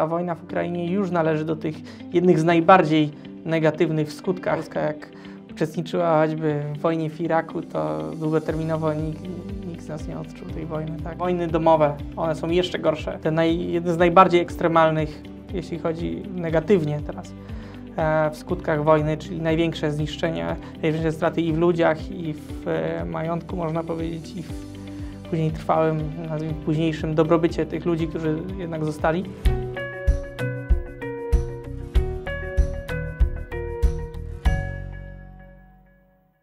Ta wojna w Ukrainie już należy do tych jednych z najbardziej negatywnych w skutkach. Polska jak uczestniczyła choćby w wojnie w Iraku, to długoterminowo nikt, nikt z nas nie odczuł tej wojny. Tak? Wojny domowe, one są jeszcze gorsze. Te naj, jedne z najbardziej ekstremalnych, jeśli chodzi negatywnie teraz e, w skutkach wojny, czyli największe zniszczenia, największe straty i w ludziach, i w e, majątku, można powiedzieć, i w później trwałym, nazwijmy późniejszym dobrobycie tych ludzi, którzy jednak zostali.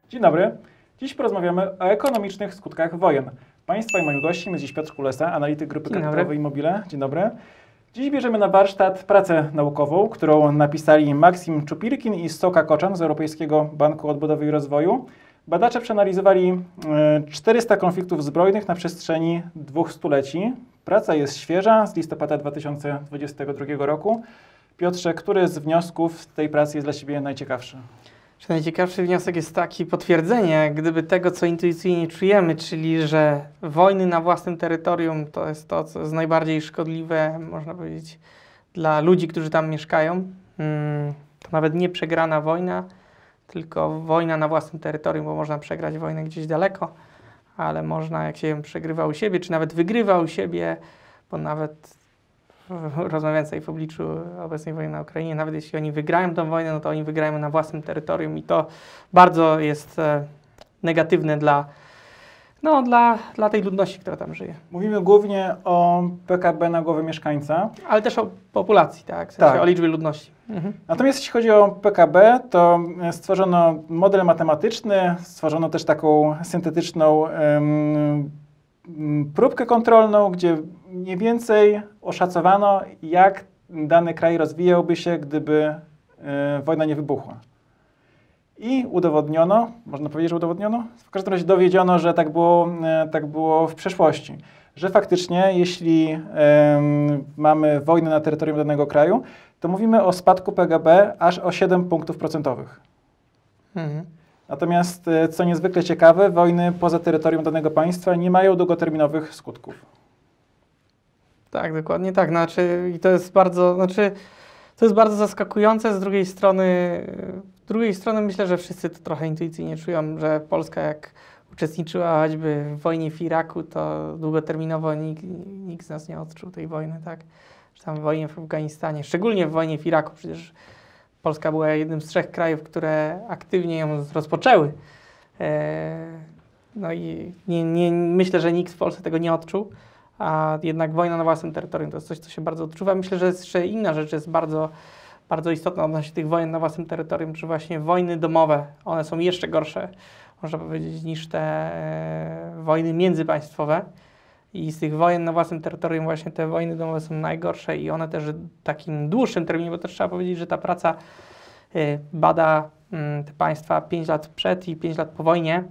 Dzień dobry. Dziś porozmawiamy o ekonomicznych skutkach wojen. Państwa i moim gościem jest dziś Piotr Kulesa, analityk grupy kapitałowej Immobile. Dzień dobry. Dziś bierzemy na warsztat pracę naukową, którą napisali Maksim Czupirkin i Soka Koczan z Europejskiego Banku Odbudowy i Rozwoju. Badacze przeanalizowali e, 400 konfliktów zbrojnych na przestrzeni dwóch stuleci. Praca jest świeża, z listopada 2022 roku. Piotrze, który z wniosków z tej pracy jest dla Ciebie najciekawszy? Czy najciekawszy wniosek jest taki, potwierdzenie gdyby tego, co intuicyjnie czujemy, czyli że wojny na własnym terytorium to jest to, co jest najbardziej szkodliwe, można powiedzieć, dla ludzi, którzy tam mieszkają. Mm, To nawet nie przegrana wojna, tylko wojna na własnym terytorium, bo można przegrać wojnę gdzieś daleko, ale można, jak się ją przegrywa u siebie, czy nawet wygrywa u siebie, bo nawet rozmawiając tutaj w obliczu obecnej wojny na Ukrainie, nawet jeśli oni wygrają tę wojnę, no to oni wygrają na własnym terytorium i to bardzo jest e, negatywne dla, no, dla, dla tej ludności, która tam żyje. Mówimy głównie o PKB na głowę mieszkańca. Ale też o populacji, tak, w sensie Tak. o liczbie ludności. Mhm. Natomiast jeśli chodzi o PKB, to e, stworzono model matematyczny, stworzono też taką syntetyczną próbkę kontrolną, gdzie mniej więcej oszacowano, jak dany kraj rozwijałby się, gdyby e, wojna nie wybuchła. I udowodniono, można powiedzieć, że udowodniono, w każdym razie dowiedziono, że tak było, e, tak było w przeszłości. Że faktycznie, jeśli em, mamy wojnę na terytorium danego kraju, to mówimy o spadku PKB aż o 7 punktów procentowych. Mhm. Natomiast, e, co niezwykle ciekawe, wojny poza terytorium danego państwa nie mają długoterminowych skutków. Tak, dokładnie tak. Znaczy, i to jest bardzo, znaczy, to jest bardzo zaskakujące. Z drugiej strony, z drugiej strony myślę, że wszyscy to trochę intuicyjnie czują, że Polska jak uczestniczyła choćby w wojnie w Iraku, to długoterminowo nikt, nikt z nas nie odczuł tej wojny, tak? Czy tam wojnie w Afganistanie, szczególnie w wojnie w Iraku, przecież Polska była jednym z trzech krajów, które aktywnie ją rozpoczęły. E, no i nie, nie, myślę, że nikt w Polsce tego nie odczuł a jednak wojna na własnym terytorium to jest coś, co się bardzo odczuwa. Myślę, że jeszcze inna rzecz jest bardzo, bardzo istotna odnośnie tych wojen na własnym terytorium, czy właśnie wojny domowe. One są jeszcze gorsze, można powiedzieć, niż te e, wojny międzypaństwowe. I z tych wojen na własnym terytorium właśnie te wojny domowe są najgorsze i one też w takim dłuższym terminie, bo też trzeba powiedzieć, że ta praca e, bada mm, te państwa 5 lat przed i 5 lat po wojnie.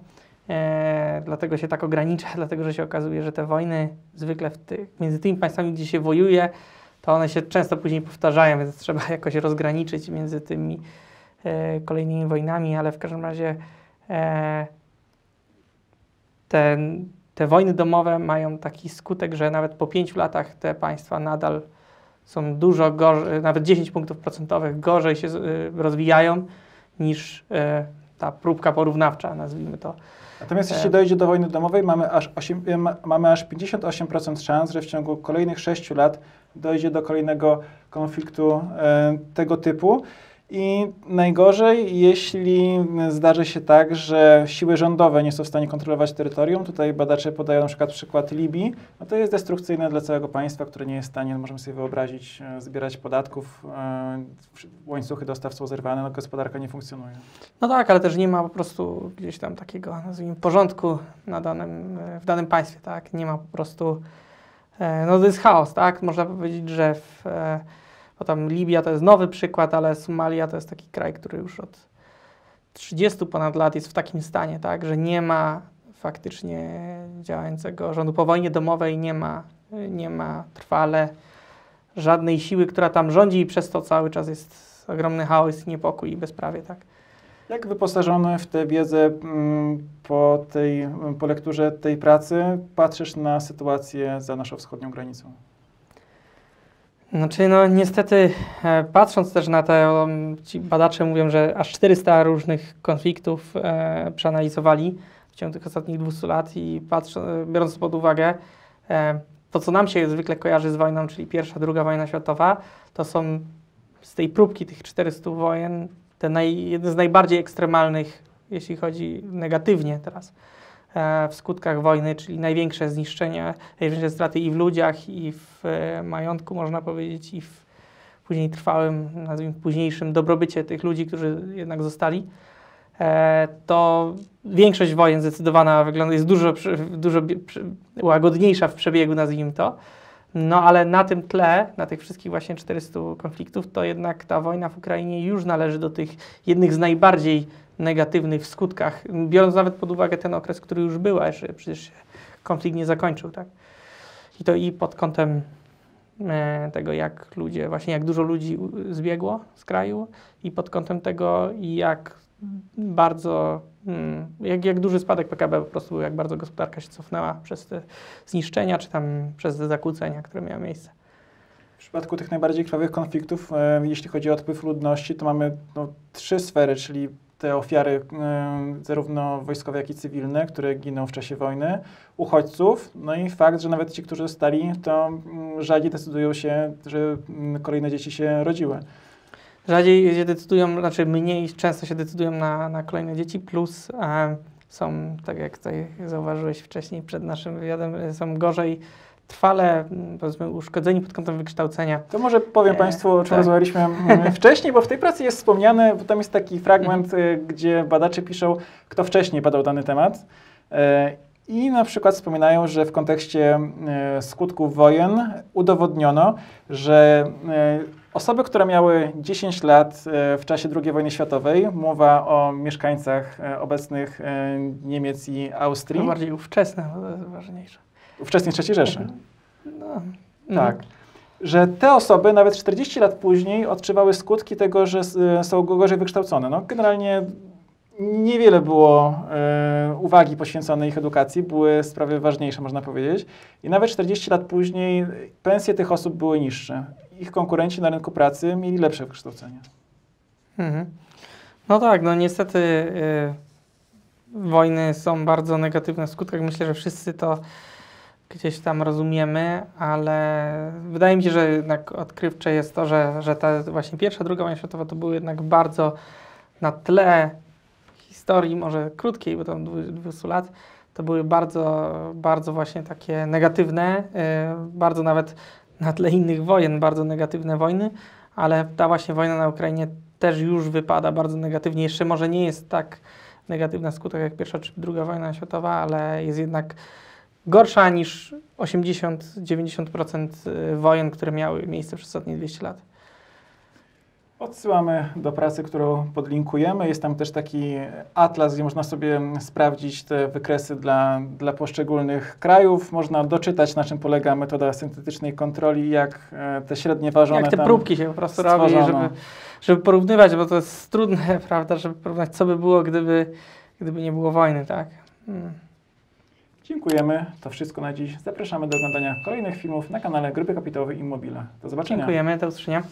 E, dlatego się tak ogranicza, dlatego że się okazuje, że te wojny zwykle ty, między tymi państwami, gdzie się wojuje, to one się często później powtarzają, więc trzeba jakoś rozgraniczyć między tymi e, kolejnymi wojnami, ale w każdym razie e, te, te wojny domowe mają taki skutek, że nawet po pięciu latach te państwa nadal są dużo gorzej, nawet 10 punktów procentowych gorzej się e, rozwijają niż e, ta próbka porównawcza, nazwijmy to. Natomiast E. jeśli dojdzie do wojny domowej, mamy aż, 8, e, ma- mamy aż 58% szans, że w ciągu kolejnych 6 lat dojdzie do kolejnego konfliktu e, tego typu. I najgorzej, jeśli zdarzy się tak, że siły rządowe nie są w stanie kontrolować terytorium. Tutaj badacze podają na przykład przykład Libii. No to jest destrukcyjne dla całego państwa, które nie jest w stanie, możemy sobie wyobrazić, e, zbierać podatków, e, łańcuchy dostaw są zerwane, no gospodarka nie funkcjonuje. No tak, ale też nie ma po prostu gdzieś tam takiego, nazwijmy, porządku na danym, e, w danym państwie, tak? Nie ma po prostu, no to jest chaos, tak? Można powiedzieć, że w, bo tam Libia to jest nowy przykład, ale Somalia to jest taki kraj, który już od 30 ponad lat jest w takim stanie, tak? Że nie ma faktycznie działającego rządu. Po wojnie domowej nie ma, nie ma trwale żadnej siły, która tam rządzi i przez to cały czas jest ogromny chaos, niepokój i bezprawie, tak? Jak wyposażony w tę wiedzę mm, po, tej, po lekturze tej pracy patrzysz na sytuację za naszą wschodnią granicą? Znaczy, no niestety, e, patrząc też na um, ci badacze mówią, że aż 400 różnych konfliktów e, przeanalizowali w ciągu tych ostatnich 200 lat i patrz, e, biorąc pod uwagę e, to, co nam się zwykle kojarzy z wojną, czyli pierwsza, druga wojna światowa, to są z tej próbki tych 400 wojen te naj, jedne z najbardziej ekstremalnych, jeśli chodzi negatywnie teraz, w skutkach wojny, czyli największe zniszczenia, największe straty i w ludziach, i w e, majątku, można powiedzieć, i w później trwałym, nazwijmy późniejszym dobrobycie tych ludzi, którzy jednak zostali. E, to większość wojen zdecydowana wygląda, jest dużo, dużo łagodniejsza w przebiegu, nazwijmy to. No ale na tym tle, na tych wszystkich właśnie 400 konfliktów, to jednak ta wojna w Ukrainie już należy do tych jednych z najbardziej negatywnych w skutkach, biorąc nawet pod uwagę ten okres, który już był, a jeszcze przecież konflikt nie zakończył, tak? I to i pod kątem e, tego, jak ludzie, właśnie jak dużo ludzi zbiegło z kraju i pod kątem tego, jak bardzo, mm, jak, jak duży spadek PKB po prostu był, jak bardzo gospodarka się cofnęła przez te zniszczenia, czy tam przez te zakłócenia, które miały miejsce. W przypadku tych najbardziej krwawych konfliktów, e, jeśli chodzi o odpływ ludności, to mamy no, trzy sfery, czyli te ofiary e, zarówno wojskowe, jak i cywilne, które giną w czasie wojny, uchodźców, no i fakt, że nawet ci, którzy zostali, to mm, rzadziej decydują się, że mm, kolejne dzieci się rodziły. Rzadziej się decydują, znaczy mniej często się decydują na, na kolejne dzieci, plus e, są, tak jak tutaj zauważyłeś wcześniej przed naszym wywiadem, są gorzej trwale, mm, powiedzmy, uszkodzeni pod kątem wykształcenia. To może powiem E, Państwu, o czym tak. rozmawialiśmy mm, wcześniej, bo w tej pracy jest wspomniane, bo tam jest taki fragment, e, gdzie badacze piszą, kto wcześniej badał dany temat. E, I na przykład wspominają, że w kontekście e, skutków wojen udowodniono, że osoby, które miały 10 lat w czasie II wojny światowej, mowa o mieszkańcach obecnych Niemiec i Austrii, To bardziej ówczesne, to jest ważniejsze. Wcześniej III Rzeszy. No, Tak. Że te osoby nawet 40 lat później odczuwały skutki tego, że e, są gorzej wykształcone. No, generalnie niewiele było e, uwagi poświęconej ich edukacji, były sprawy ważniejsze, można powiedzieć. I nawet 40 lat później pensje tych osób były niższe. Ich konkurenci na rynku pracy mieli lepsze wykształcenie. Mhm. No tak, no niestety y, wojny są bardzo negatywne w skutkach. Myślę, że wszyscy to gdzieś tam rozumiemy, ale wydaje mi się, że jednak odkrywcze jest to, że, że ta właśnie pierwsza, druga wojna światowa to były jednak bardzo na tle historii, może krótkiej, bo tam dwu- 200 lat, to były bardzo, bardzo właśnie takie negatywne, y, bardzo nawet na tle innych wojen, bardzo negatywne wojny, ale ta właśnie wojna na Ukrainie też już wypada bardzo negatywnie. Jeszcze może nie jest tak negatywna skutkach jak pierwsza czy druga wojna światowa, ale jest jednak gorsza niż 80-90% y, wojen, które miały miejsce przez ostatnie 200 lat. Odsyłamy do pracy, którą podlinkujemy. Jest tam też taki atlas, gdzie można sobie sprawdzić te wykresy dla, dla poszczególnych krajów. Można doczytać, na czym polega metoda syntetycznej kontroli, jak e, te średnie ważone Jak te próbki się po prostu robi, stworzono. żeby, żeby porównywać, bo to jest trudne, prawda, żeby porównać, co by było, gdyby, gdyby nie było wojny, tak? Mm. Dziękujemy. To wszystko na dziś. Zapraszamy do oglądania kolejnych filmów na kanale Grupy Kapitałowej Immobile. Do zobaczenia. Dziękujemy, do usłyszenia.